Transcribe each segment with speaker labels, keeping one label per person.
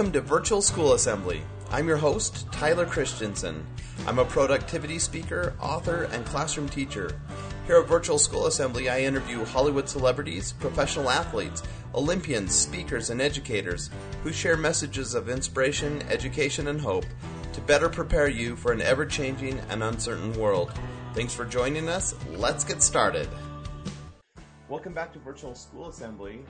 Speaker 1: Welcome to Virtual School Assembly. I'm your host, Tyler Christensen. I'm a productivity speaker, author, and classroom teacher. Here at Virtual School Assembly, I interview Hollywood celebrities, professional athletes, Olympians, speakers, and educators who share messages of inspiration, education, and hope to better prepare you for an ever changing and uncertain world. Thanks for joining us. Let's get started. Welcome back to Virtual School Assembly.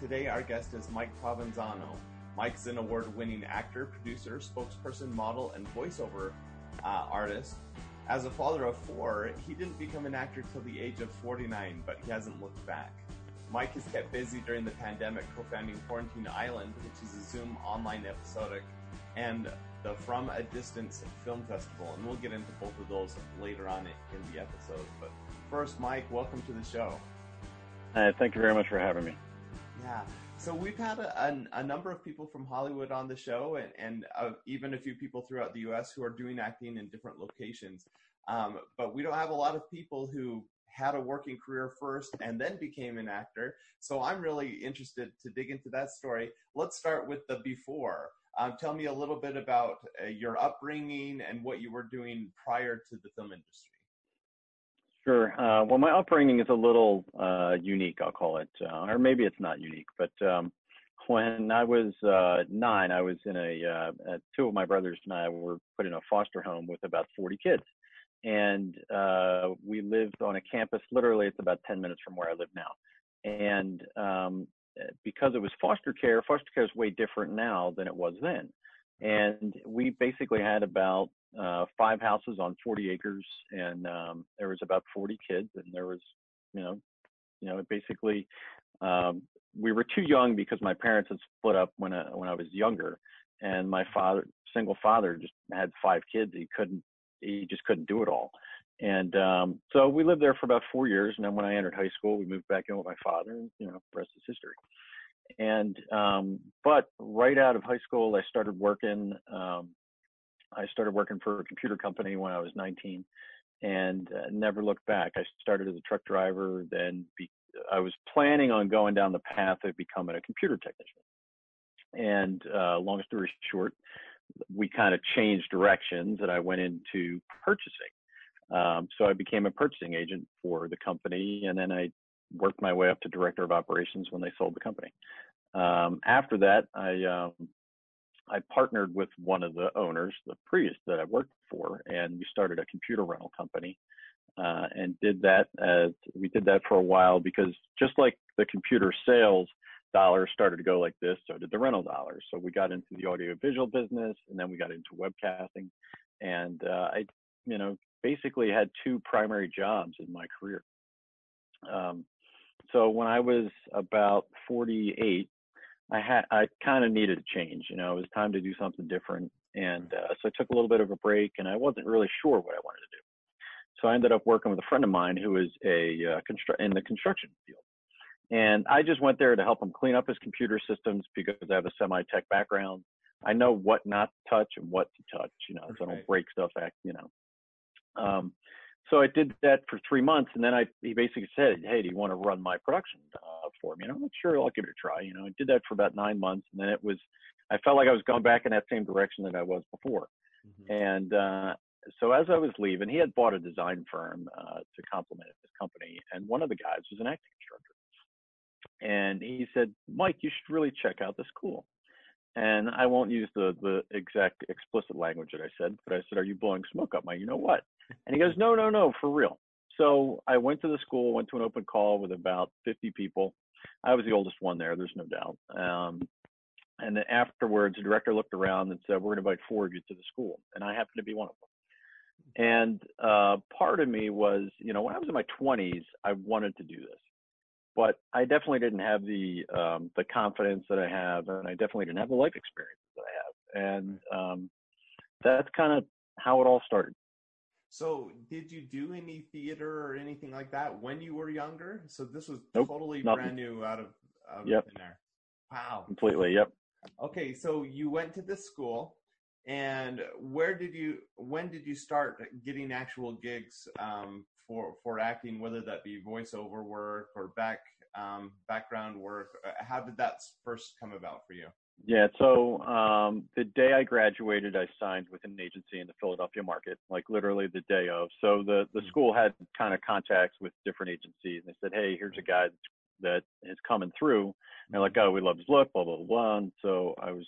Speaker 1: Today, our guest is Mike Provenzano. Mike's an award winning actor, producer, spokesperson, model, and voiceover uh, artist. As a father of four, he didn't become an actor till the age of 49, but he hasn't looked back. Mike has kept busy during the pandemic co founding Quarantine Island, which is a Zoom online episodic, and the From a Distance Film Festival. And we'll get into both of those later on in the episode. But first, Mike, welcome to the show.
Speaker 2: Uh, thank you very much for having me.
Speaker 1: Yeah. So we've had a, a, a, number of people from Hollywood on the show, and, and uh, even a few people throughout the U.S. who are doing acting in different locations. Um, but we don't have a lot of people who had a working career first and then became an actor. So I'm really interested to dig into that story. Let's start with the before. Um, tell me a little bit about uh, your upbringing and what you were doing prior to the film industry.
Speaker 2: Sure. Uh, well, my upbringing is a little uh, unique, I'll call it, uh, or maybe it's not unique. But um, when I was uh, nine, I was in a uh, two of my brothers and I were put in a foster home with about 40 kids, and uh, we lived on a campus. Literally, it's about 10 minutes from where I live now. And um, because it was foster care, foster care is way different now than it was then. And we basically had about uh, five houses on 40 acres, and um, there was about 40 kids, and there was, you know, you know, basically, um, we were too young because my parents had split up when I, when I was younger, and my father, single father, just had five kids. He couldn't, he just couldn't do it all. And um, so we lived there for about four years, and then when I entered high school, we moved back in with my father, and you know, rest is history. And um, but right out of high school, I started working. Um, I started working for a computer company when I was 19 and uh, never looked back. I started as a truck driver, then be, I was planning on going down the path of becoming a computer technician. And uh, long story short, we kind of changed directions and I went into purchasing. Um, so I became a purchasing agent for the company and then I worked my way up to director of operations when they sold the company. Um, after that, I um, I partnered with one of the owners, the Prius that I worked for, and we started a computer rental company. Uh, and did that as we did that for a while because just like the computer sales dollars started to go like this, so did the rental dollars. So we got into the audiovisual business, and then we got into webcasting, and uh, I, you know, basically had two primary jobs in my career. Um, so when I was about 48, I had I kind of needed a change. You know, it was time to do something different, and uh, so I took a little bit of a break, and I wasn't really sure what I wanted to do. So I ended up working with a friend of mine who is a uh, constru- in the construction field, and I just went there to help him clean up his computer systems because I have a semi-tech background. I know what not to touch and what to touch. You know, so I don't break stuff. Act, you know. Um, so I did that for three months, and then I he basically said, "Hey, do you want to run my production uh, for me?" And I'm like, "Sure, I'll give it a try." You know, I did that for about nine months, and then it was I felt like I was going back in that same direction that I was before. Mm-hmm. And uh, so as I was leaving, he had bought a design firm uh, to complement his company, and one of the guys was an acting instructor. And he said, "Mike, you should really check out this school." And I won't use the the exact explicit language that I said, but I said, "Are you blowing smoke up my you know what?" And he goes, "No, no, no, for real." So I went to the school, went to an open call with about 50 people. I was the oldest one there, there's no doubt. Um, and then afterwards, the director looked around and said, "We're going to invite four of you to the school," and I happened to be one of them. And uh, part of me was, you know, when I was in my 20s, I wanted to do this but I definitely didn't have the um, the confidence that I have, and I definitely didn't have the life experience that I have, and um, that's kind of how it all started.
Speaker 1: So, did you do any theater or anything like that when you were younger? So this was
Speaker 2: nope,
Speaker 1: totally
Speaker 2: nothing.
Speaker 1: brand new out of, out
Speaker 2: yep.
Speaker 1: of there. Wow,
Speaker 2: completely. Yep.
Speaker 1: Okay, so you went to this school, and where did you? When did you start getting actual gigs um, for for acting, whether that be voiceover work or back um, background work? Uh, how did that first come about for you?
Speaker 2: Yeah, so um, the day I graduated, I signed with an agency in the Philadelphia market, like literally the day of. So the the hmm. school had kind of contacts with different agencies. And they said, "Hey, here's a guy that is coming through." And they're like, "Oh, we love his look, blah blah blah." And so I was,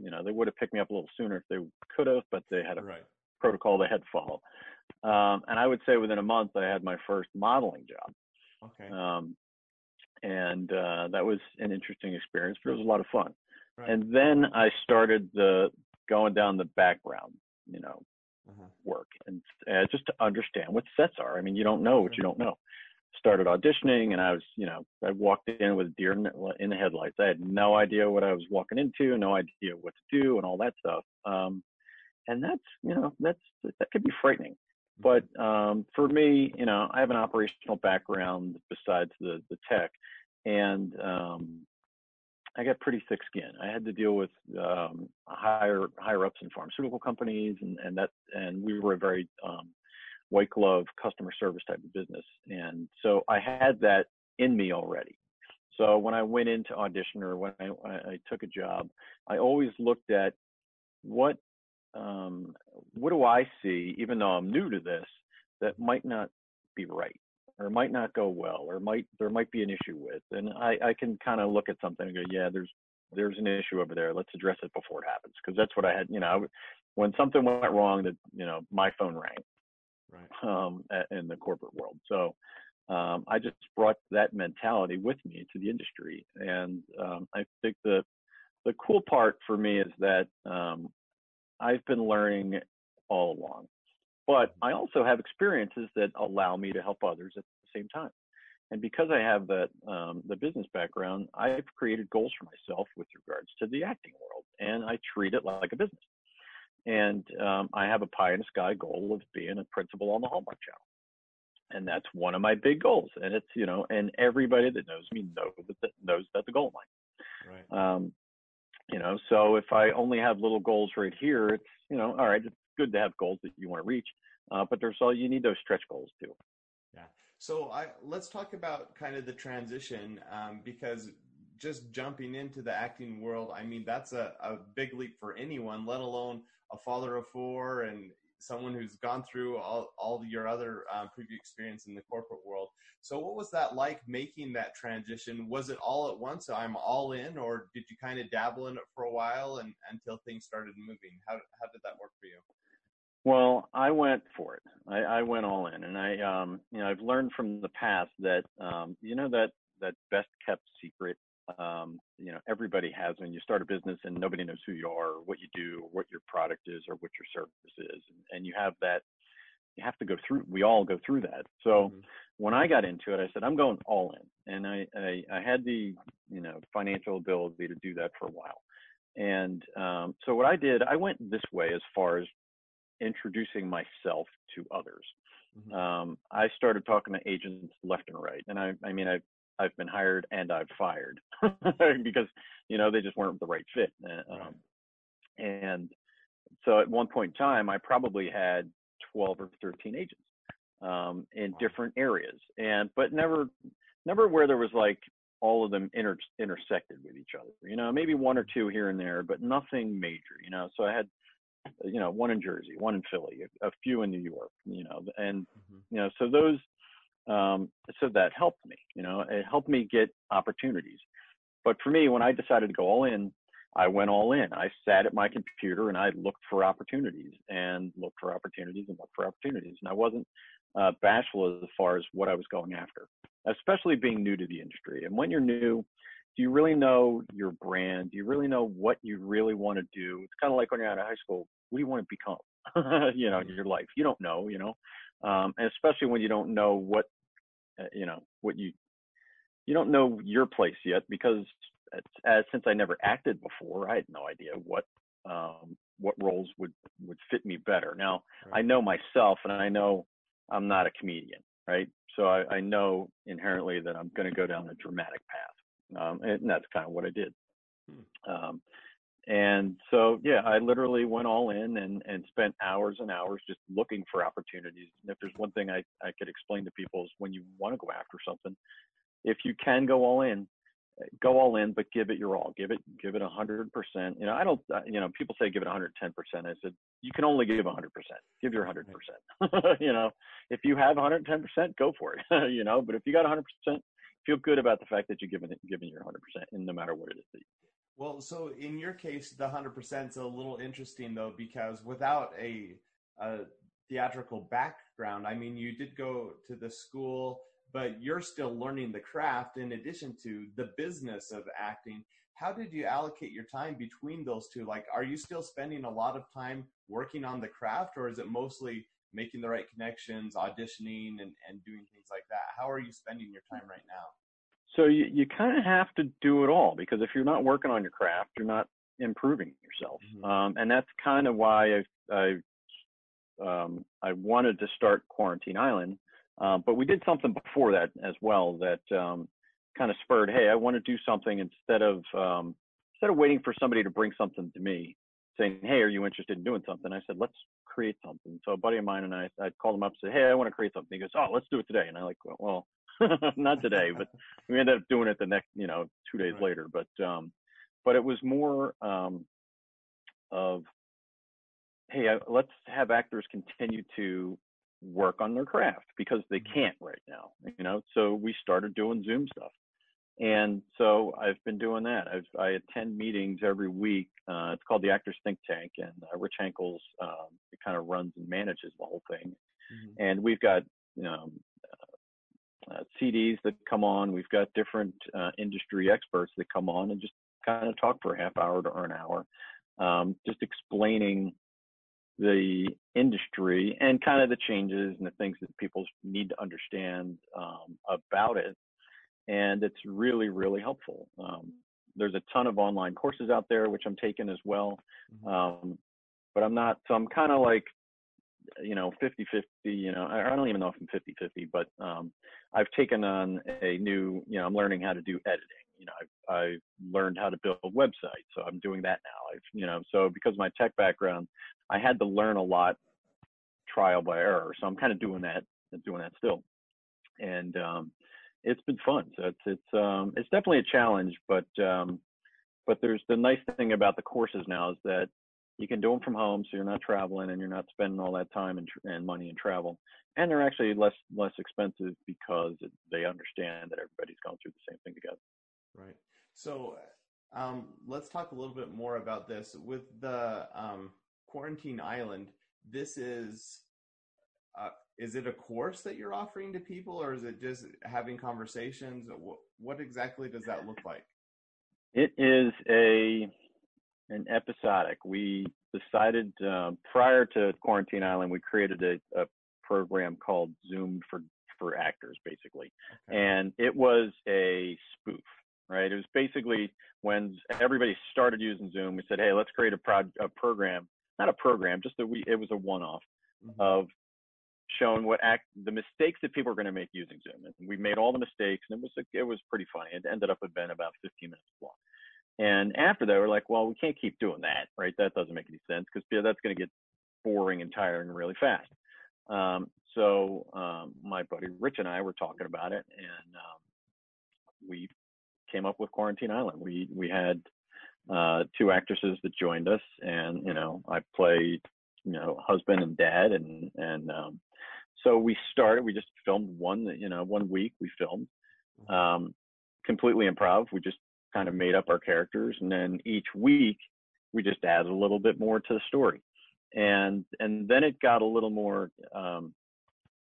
Speaker 2: you know, they would have picked me up a little sooner if they could have, but they had a right. protocol they had to follow. Um, and I would say within a month, I had my first modeling job.
Speaker 1: Okay.
Speaker 2: Um, and uh, that was an interesting experience, but it was a lot of fun.
Speaker 1: Right.
Speaker 2: And then I started the going down the background, you know, uh-huh. work and uh, just to understand what sets are. I mean, you don't know what you don't know. Started auditioning, and I was, you know, I walked in with deer in the headlights. I had no idea what I was walking into, no idea what to do, and all that stuff. Um, and that's, you know, that's that could be frightening. But mm-hmm. um, for me, you know, I have an operational background besides the the tech, and um, I got pretty thick skin. I had to deal with um, higher higher ups in pharmaceutical companies, and and that and we were a very um, white glove customer service type of business, and so I had that in me already. So when I went into audition or when I, I took a job, I always looked at what um, what do I see, even though I'm new to this, that might not be right or might not go well or might there might be an issue with and i i can kind of look at something and go yeah there's there's an issue over there. Let's address it before it happens. Because that's what i had you know when something went wrong that you know my phone rang
Speaker 1: right.
Speaker 2: um in the corporate world. So um i just brought that mentality with me to the industry and um i think the the cool part for me is that um i've been learning all along but I also have experiences that allow me to help others at the same time. And because I have that um, the business background, I've created goals for myself with regards to the acting world, and I treat it like a business. And um, I have a pie in the sky goal of being a principal on the Hallmark Channel, and that's one of my big goals. And it's you know, and everybody that knows me knows that knows that's a goal of
Speaker 1: mine.
Speaker 2: Right. Um, you know, so if I only have little goals right here, it's you know, all right, it's good to have goals that you want to reach, uh, but there's all you need those stretch goals too.
Speaker 1: Yeah. So I let's talk about kind of the transition um, because just jumping into the acting world, I mean that's a, a big leap for anyone, let alone a father of four and someone who's gone through all, all your other um, previous experience in the corporate world. So what was that like making that transition? Was it all at once? I'm all in, or did you kind of dabble in it for a while and until things started moving? How how did that work for you?
Speaker 2: Well, I went for it. I, I went all in, and I, um, you know, I've learned from the past that, um, you know, that that best kept secret, um, you know, everybody has when you start a business and nobody knows who you are, or what you do, or what your product is, or what your service is, and, and you have that. You have to go through. We all go through that. So mm-hmm. when I got into it, I said I'm going all in, and I, I, I had the, you know, financial ability to do that for a while. And um, so what I did, I went this way as far as introducing myself to others. Mm-hmm. Um, I started talking to agents left and right, and I, I mean, I've I've been hired and I've fired because you know they just weren't the right fit. Uh, um, And so at one point in time, I probably had 12 or 13 agents um, in wow. different areas, and but never never where there was like all of them inter- intersected with each other. You know, maybe one or two here and there, but nothing major. You know, so I had you know, one in Jersey, one in Philly, a, a few in New York, you know, and mm-hmm. you know, so those, um, so that helped me, you know, it helped me get opportunities. But for me, when I decided to go all in, I went all in. I sat at my computer and I looked for opportunities and looked for opportunities and looked for opportunities. And I wasn't uh, bashful as far as what I was going after, especially being new to the industry. And when you're new, do you really know your brand? Do you really know what you really want to do? It's kind of like when you're out of high school what do you want to become? you know, in your life. You don't know, you know, um, and especially when you don't know what, uh, you know, what you, you don't know your place yet because as, since I never acted before, I had no idea what, um, what roles would, would fit me better. Now right. I know myself and I know I'm not a comedian, right? So I, I know inherently that I'm going to go down a dramatic path. Um, and that's kind of what I did. Hmm. Um, and so, yeah, I literally went all in and, and spent hours and hours just looking for opportunities. And if there's one thing I, I could explain to people is when you want to go after something, if you can go all in, go all in, but give it your all. Give it, give it a hundred percent. You know, I don't, you know, people say give it 110 percent. I said you can only give 100 percent. Give your 100 percent. you know, if you have 110 percent, go for it. you know, but if you got 100 percent, feel good about the fact that you're giving it, giving your 100 percent, and no matter what it is
Speaker 1: well, so in your case, the hundred percent is a little interesting though, because without a, a, theatrical background, I mean, you did go to the school, but you're still learning the craft in addition to the business of acting. How did you allocate your time between those two? Like, are you still spending a lot of time working on the craft, or is it mostly making the right connections, auditioning, and, and doing things like that? How are you spending your time right now?
Speaker 2: So you, you kind of have to do it all because if you're not working on your craft, you're not improving yourself. Mm-hmm. Um, and that's kind of why I, I, um, I wanted to start Quarantine Island. Uh, but we did something before that as well that um, kind of spurred, hey, I want to do something instead of um, instead of waiting for somebody to bring something to me, saying, hey, are you interested in doing something? I said, let's create something. So a buddy of mine and I, I called him up and said, hey, I want to create something. He goes, oh, let's do it today. And I like, well, not today, but we ended up doing it the next, you know, two days right. later. But um, but it was more um, of, hey, I, let's have actors continue to work on their craft because they mm-hmm. can't right now, you know. So we started doing Zoom stuff, and so I've been doing that. I've, I attend meetings every week. Uh, it's called the Actors Think Tank, and uh, Rich Hankels um, kind of runs and manages the whole thing. Mm-hmm. And we've got you know, uh, CDs that come on. We've got different uh, industry experts that come on and just kind of talk for a half hour to an hour, um, just explaining the industry and kind of the changes and the things that people need to understand um, about it. And it's really, really helpful. Um, there's a ton of online courses out there, which I'm taking as well. Mm-hmm. Um, but I'm not, so I'm kind of like you know 50 50 you know i don't even know if i'm 50 50 but um i've taken on a new you know i'm learning how to do editing you know i've, I've learned how to build websites so i'm doing that now i've you know so because of my tech background i had to learn a lot trial by error so i'm kind of doing that doing that still and um it's been fun so it's it's um it's definitely a challenge but um but there's the nice thing about the courses now is that you can do them from home, so you're not traveling and you're not spending all that time and, and money in travel. And they're actually less less expensive because it, they understand that everybody's going through the same thing together.
Speaker 1: Right. So um, let's talk a little bit more about this with the um, quarantine island. This is uh, is it a course that you're offering to people, or is it just having conversations? What, what exactly does that look like?
Speaker 2: It is a an episodic. We decided uh, prior to Quarantine Island, we created a, a, program called Zoom for for actors, basically, okay. and it was a spoof. Right, it was basically when everybody started using Zoom. We said, "Hey, let's create a, pro- a program, not a program, just that we it was a one-off mm-hmm. of showing what act the mistakes that people are going to make using Zoom. And we made all the mistakes, and it was it was pretty funny. It ended up being about 15 minutes long. And after that, we're like, well, we can't keep doing that, right? That doesn't make any sense because that's going to get boring and tiring really fast. Um, so um, my buddy Rich and I were talking about it, and um, we came up with Quarantine Island. We we had uh, two actresses that joined us, and you know, I play you know husband and dad, and and um, so we started. We just filmed one you know one week. We filmed mm-hmm. um, completely improv. We just kind of made up our characters, and then each week we just added a little bit more to the story, and and then it got a little more. Um,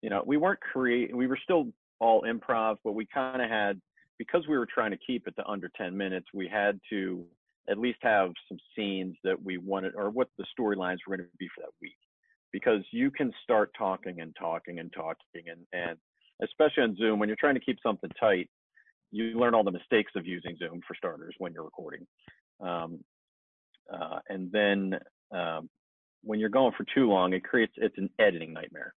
Speaker 2: you know, we weren't create. We were still all improv, but we kind of had because we were trying to keep it to under 10 minutes. We had to at least have some scenes that we wanted, or what the storylines were going to be for that week, because you can start talking and talking and talking, and and especially on Zoom when you're trying to keep something tight you learn all the mistakes of using Zoom for starters when you're recording. Um, uh, and then um, when you're going for too long, it creates it's an editing nightmare.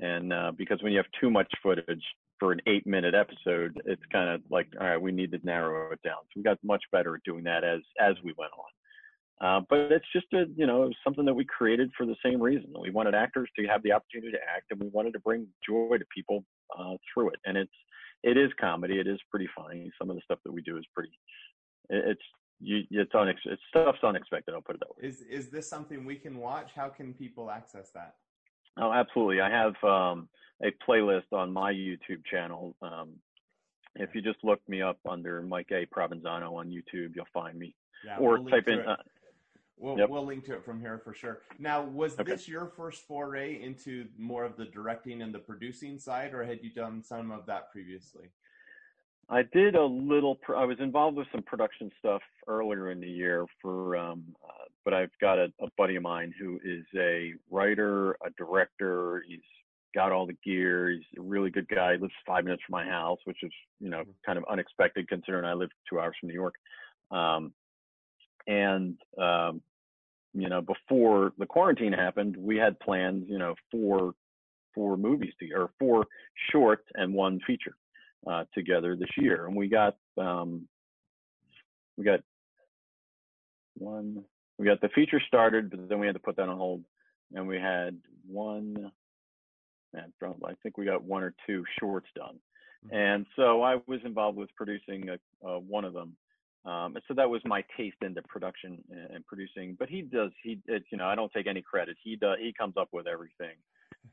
Speaker 2: And uh, because when you have too much footage for an eight minute episode, it's kind of like, all right, we need to narrow it down. So we got much better at doing that as as we went on. Uh, but it's just a you know something that we created for the same reason. We wanted actors to have the opportunity to act, and we wanted to bring joy to people uh, through it. And it's it is comedy. It is pretty funny. Some of the stuff that we do is pretty. It's you. It's unex. It's stuff's unexpected. I'll put it that way.
Speaker 1: Is is this something we can watch? How can people access that?
Speaker 2: Oh, absolutely. I have um, a playlist on my YouTube channel. Um, if you just look me up under Mike A. Provenzano on YouTube, you'll find me.
Speaker 1: Yeah,
Speaker 2: or
Speaker 1: we'll
Speaker 2: type in. Uh,
Speaker 1: we'll,
Speaker 2: yep.
Speaker 1: we'll link to it from here for sure. Now, was
Speaker 2: Okay.
Speaker 1: this your first foray into more of the directing and the producing side, or had you done some of that previously?
Speaker 2: I did a little. I was involved with some production stuff earlier in the year for, um, uh, but I've got a, a buddy of mine who is a writer, a director. He's got all the gear. He's a really good guy. He lives five minutes from my house, which is you know kind of unexpected considering I live two hours from New York. Um, and um, you know, before the quarantine happened, we had plans, you know, four four movies to, or four shorts and one feature uh, together this year, and we got um, we got one we got the feature started, but then we had to put that on hold, and we had one. Man, from- I think we got one or two shorts done,
Speaker 1: Mhm.
Speaker 2: and so I was involved with producing a, uh, one of them. Um, and so that was my taste into production and, and producing. But he does he it's you know I don't take any credit. He does he comes up with everything.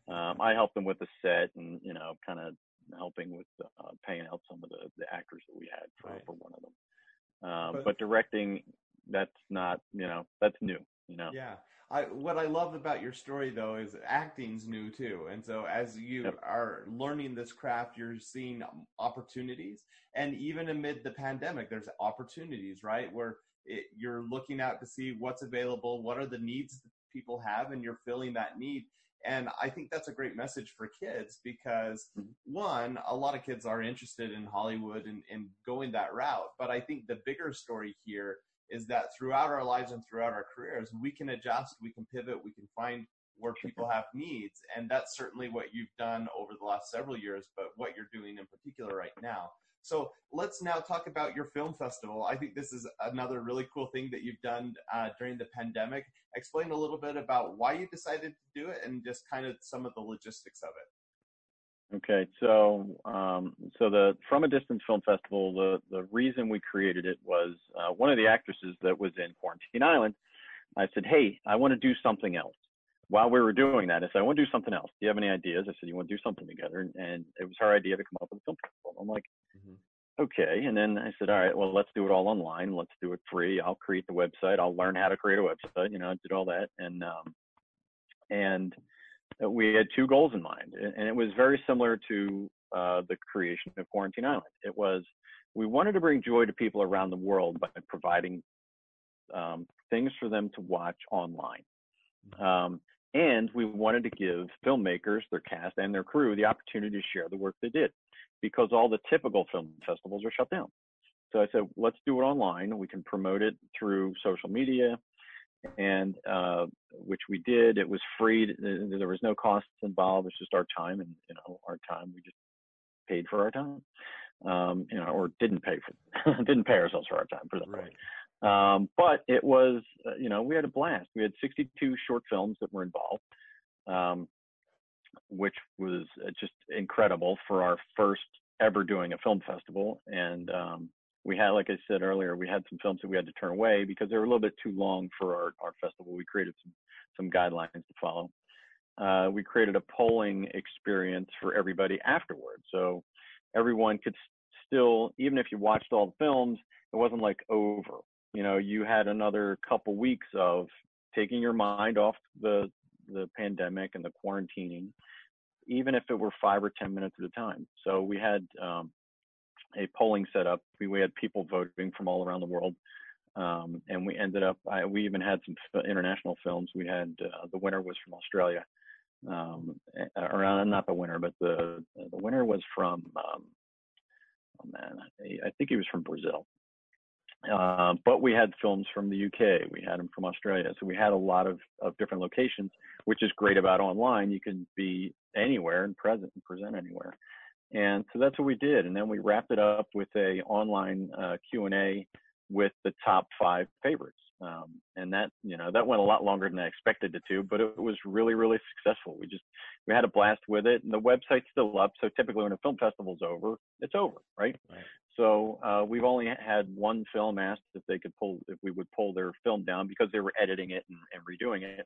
Speaker 2: Um, I helped him with the set and you know kind of helping with uh, paying out some of the, the actors that we had for,
Speaker 1: Right.
Speaker 2: for one of them. Um,
Speaker 1: But-
Speaker 2: but, directing, that's not you know that's new. You know.
Speaker 1: Yeah. I, what I love about your story though is acting's new too, and so as you
Speaker 2: Yep.
Speaker 1: are learning this craft, you're seeing opportunities, and even amid the pandemic, there's opportunities, right? Where it, you're looking out to see what's available, what are the needs that people have, and you're filling that need. And I think that's a great message for kids because
Speaker 2: Mhm.
Speaker 1: one, a lot of kids are interested in Hollywood and, and going that route. But I think the bigger story here is that throughout our lives and throughout our careers, we can adjust, we can pivot, we can find where people have needs. And that's certainly what you've done over the last several years, but what you're doing in particular right now. So let's now talk about your film festival. I think this is another really cool thing that you've done uh, during the pandemic. Explain a little bit about why you decided to do it and just kind of some of the logistics of it.
Speaker 2: Okay, so um, so the From a Distance Film Festival, the the reason we created it was uh, one of the actresses that was in Quarantine Island. I said, hey, I want to do something else. While we were doing that, I said, I want to do something else. Do you have any ideas? I said, you want to do something together? And, and it was her idea to come up with a film festival. I'm like, okay. And then I said, all right, well, let's do it all online. Let's do it free. I'll create the website. I'll learn how to create a website. You know, I did all that. And, um, and we had two goals in mind. And it was very similar to uh, the creation of Quarantine Island. It was, we wanted to bring joy to people around the world by providing um, things for them to watch online. Um, and we wanted to give filmmakers, their cast, and their crew the opportunity to share the work they did because all the typical film festivals are shut down. So I said, let's do it online. We can promote it through social media, and uh, which we did. It was free. There was no costs involved. It's just our time, and you know, our time. We just paid for our time, um, you know, or didn't pay for, didn't pay ourselves for our time. For that.
Speaker 1: Right.
Speaker 2: Um, but it was, uh, you know, we had a blast. We had 62 short films that were involved, um, which was uh, just incredible for our first ever doing a film festival. And um, we had, like I said earlier, we had some films that we had to turn away because they were a little bit too long for our, our festival. We created some, some guidelines to follow. Uh, we created a polling experience for everybody afterwards. So everyone could still, even if you watched all the films, it wasn't like over you know you had another couple weeks of taking your mind off the the pandemic and the quarantining even if it were five or ten minutes at a time so we had um, a polling set up we, we had people voting from all around the world um, and we ended up I, we even had some international films. We had uh, the winner was from australia um, uh, not the winner but the the winner was from um, oh man I, I think he was from brazil. Uh, but we had films from the UK, we had them from Australia, so we had a lot of, of different locations, which is great about online. You can be anywhere and present and present anywhere, and so that's what we did. And then we wrapped it up with a online uh, Q and A with the top five favorites. um, and that you know that went a lot longer than I expected it to, but it was really really successful. We just we had a blast with it, and the website's still up. So typically, when a film festival's over, it's over, right? right. So uh, we've only had one film asked if they could pull if we would pull their film down because they were editing it and, and redoing it.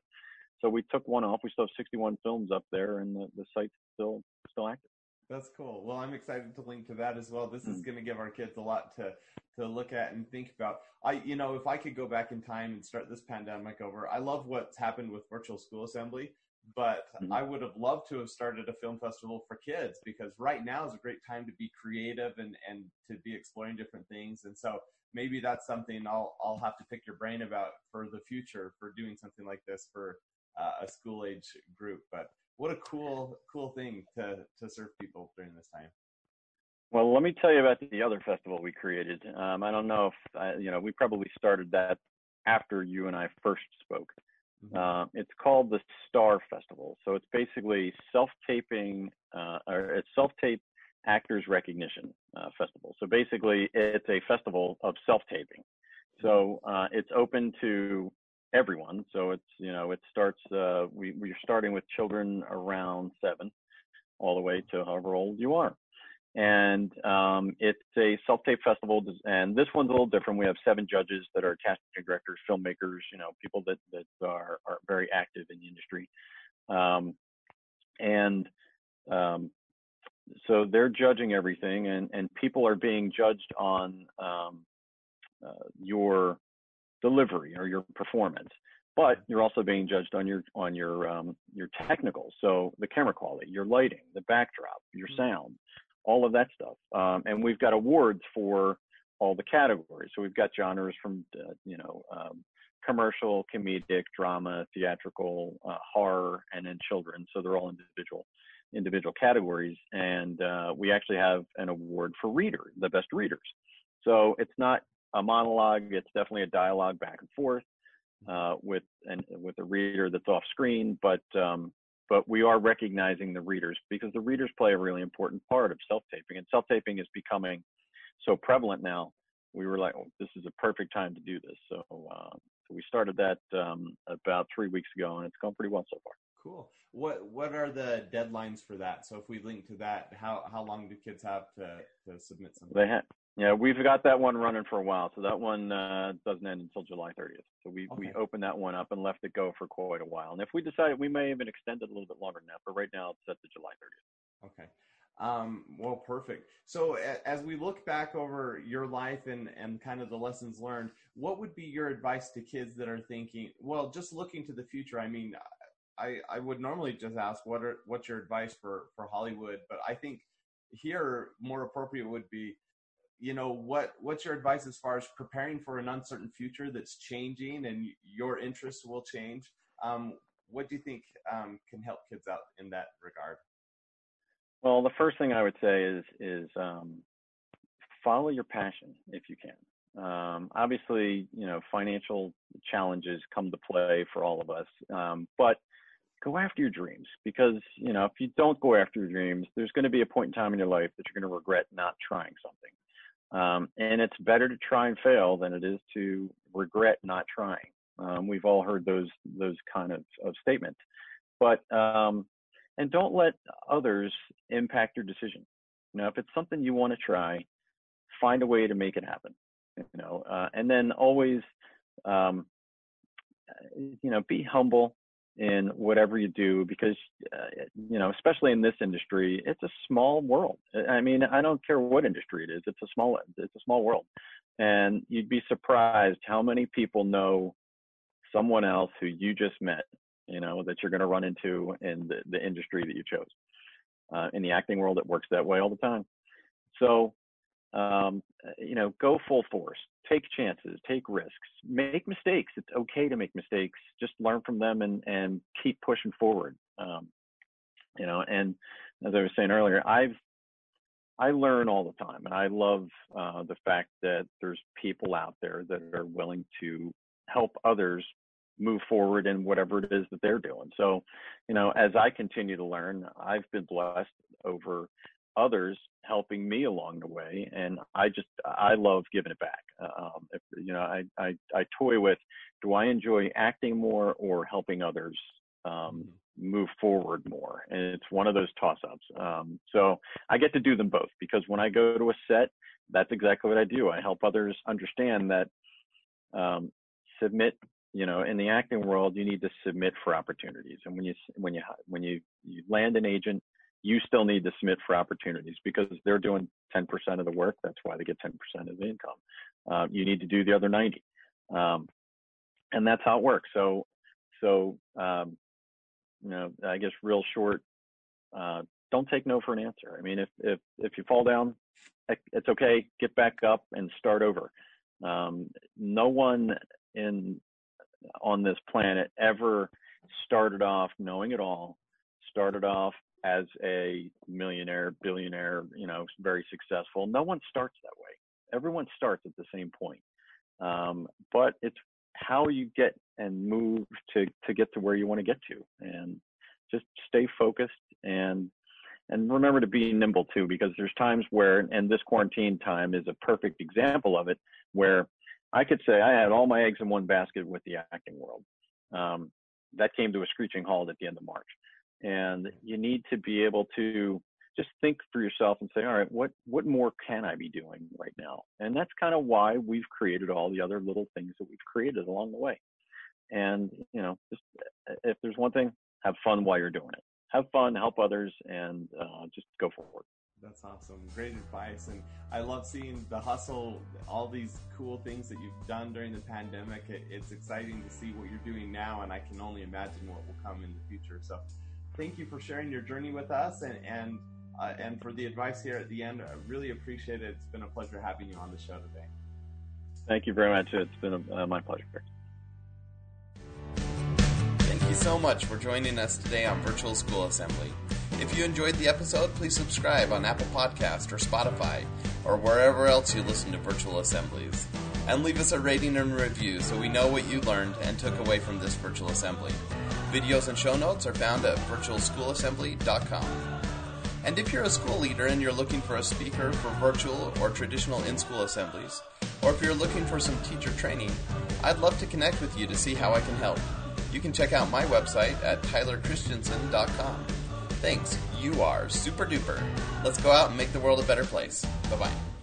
Speaker 2: So we took one off. We still have 61 films up there, and the, the site's still still active.
Speaker 1: That's cool. Well, I'm excited to link to that as well. This is mm. going to give our kids a lot to to look at and think about. I, you know, if I could go back in time and start this pandemic over, I love what's happened with virtual school assembly, but mm-hmm. I would have loved to have started a film festival for kids because right now is a great time to be creative and and to be exploring different things. And so maybe that's something I'll I'll have to pick your brain about for the future for doing something like this for uh, a school age group. But what a cool cool thing to to serve people during this time.
Speaker 2: Well, let me tell you about the other festival we created. Um, I don't know if I, you know we probably started that after you and I first spoke. Mm-hmm. Uh, it's called the Star Festival. So it's basically self-taping uh, or it's self-tape actors recognition uh, festival. So basically, it's a festival of self-taping. So uh, it's open to everyone. So it's you know it starts uh, we we're starting with children around seven, all the way to however old you are. And um, it's a self-tape festival, and this one's a little different. We have seven judges that are casting directors, filmmakers, you know, people that that are are very active in the industry, um, and um, so they're judging everything, and and people are being judged on um, uh, your delivery or your performance but you're also being judged on your on your um, your technical so the camera quality your lighting the backdrop your mm-hmm. sound all of that stuff. Um, and we've got awards for all the categories. So we've got genres from uh, you know um, commercial comedic drama theatrical uh, horror and then children. So they're all individual individual categories. And uh, we actually have an award for reader the best readers. So it's not a monologue. It's definitely a dialogue back and forth uh, with and with a reader that's off screen, but um, but we are recognizing the readers because the readers play a really important part of self-taping, and self-taping is becoming so prevalent now. We were like, oh, this is a perfect time to do this. So, uh, so we started that um, about three weeks ago, and it's gone pretty well so far.
Speaker 1: Cool. What what are the deadlines for that? So if we link to that, how how long do kids have to to submit something?
Speaker 2: They have yeah, we've got that one running for a while. So that one uh, doesn't end until July 30th. So we okay. we opened that one up and left it go for quite a while. And if we decide, we may even extend it a little bit longer than that. But right now, it's set to July 30th.
Speaker 1: Okay. Um, well, perfect. So as we look back over your life and, and kind of the lessons learned, what would be your advice to kids that are thinking, well, just looking to the future? I mean, I, I would normally just ask what are, what's your advice for, for Hollywood, but I think here more appropriate would be, you know what what's your advice as far as preparing for an uncertain future that's changing and your interests will change? Um, what do you think um, can help kids out in that regard?
Speaker 2: Well the first thing i would say is is um, follow your passion if you can. Um, obviously you know financial challenges come to play for all of us um, but go after your dreams because you know if you don't go after your dreams there's going to be a point in time in your life that you're going to regret not trying something um, and it's better to try and fail than it is to regret not trying. Um, we've all heard those those kind of, of statements, but um, and don't let others impact your decision. You know, if it's something you want to try, find a way to make it happen. You know, uh, and then always, um, you know, be humble in whatever you do because uh, you know especially in this industry it's a small world. I mean i don't care what industry it is it's a small it's a small world. And you'd be surprised how many people know someone else who you just met you know that you're going to run into in the, the industry that you chose uh, in the acting world it works that way all the time. So um, you know, go full force, take chances, take risks, make mistakes. It's okay to make mistakes. Just learn from them and and keep pushing forward. Um, you know, and as I was saying earlier, I've I learn all the time, and I love uh, the fact that there's people out there that are willing to help others move forward in whatever it is that they're doing. So, you know, as I continue to learn, I've been blessed over others helping me along the way, and I just I love giving it back. Um, if, you know, I, I I toy with, do I enjoy acting more or helping others um, mm-hmm. move forward more? And it's one of those toss-ups. Um, so I get to do them both because when I go to a set, that's exactly what I do. I help others understand that um, submit you know in the acting world you need to submit for opportunities and when you when you when you, you land an agent you still need to submit for opportunities because they're doing 10% of the work. That's why they get 10% of the income. Uh, you need to do the other 90 um, and that's how it works. So so um, you know i guess real short uh, don't take no for an answer. I mean if if if you fall down it's okay. Get back up and start over. Um, no one in on this planet ever started off knowing it all, started off as a millionaire, billionaire, you know, very successful. No one starts that way. Everyone starts at the same point. Um, but it's how you get and move to to get to where you want to get to, and just stay focused and and remember to be nimble too, because there's times where, and this quarantine time is a perfect example of it, where I could say I had all my eggs in one basket with the acting world. Um, that came to a screeching halt at the end of March. And you need to be able to just think for yourself and say, all right, what what more can I be doing right now? And that's kind of why we've created all the other little things that we've created along the way. And you know, just if there's one thing, have fun while you're doing it. Have fun, help others, and uh, just go forward.
Speaker 1: That's awesome. Great advice. And I love seeing the hustle, all these cool things that you've done during the pandemic. It's exciting to see what you're doing now, and I can only imagine what will come in the future. So thank you for sharing your journey with us and, and, uh, and for the advice here at the end. I really appreciate it. It's been a pleasure having you on the show today.
Speaker 2: Thank you very much. It's been a, uh, my pleasure.
Speaker 1: Thank you so much for joining us today on Virtual School Assembly. If you enjoyed the episode, please subscribe on Apple Podcast or Spotify or wherever else you listen to virtual assemblies. And leave us a rating and review so we know what you learned and took away from this virtual assembly. Videos and show notes are found at virtualschoolassembly.com. And if you're a school leader and you're looking for a speaker for virtual or traditional in school assemblies, or if you're looking for some teacher training, I'd love to connect with you to see how I can help. You can check out my website at tylerchristiansen.com. Thanks. You are super duper. Let's go out and make the world a better place. Bye bye.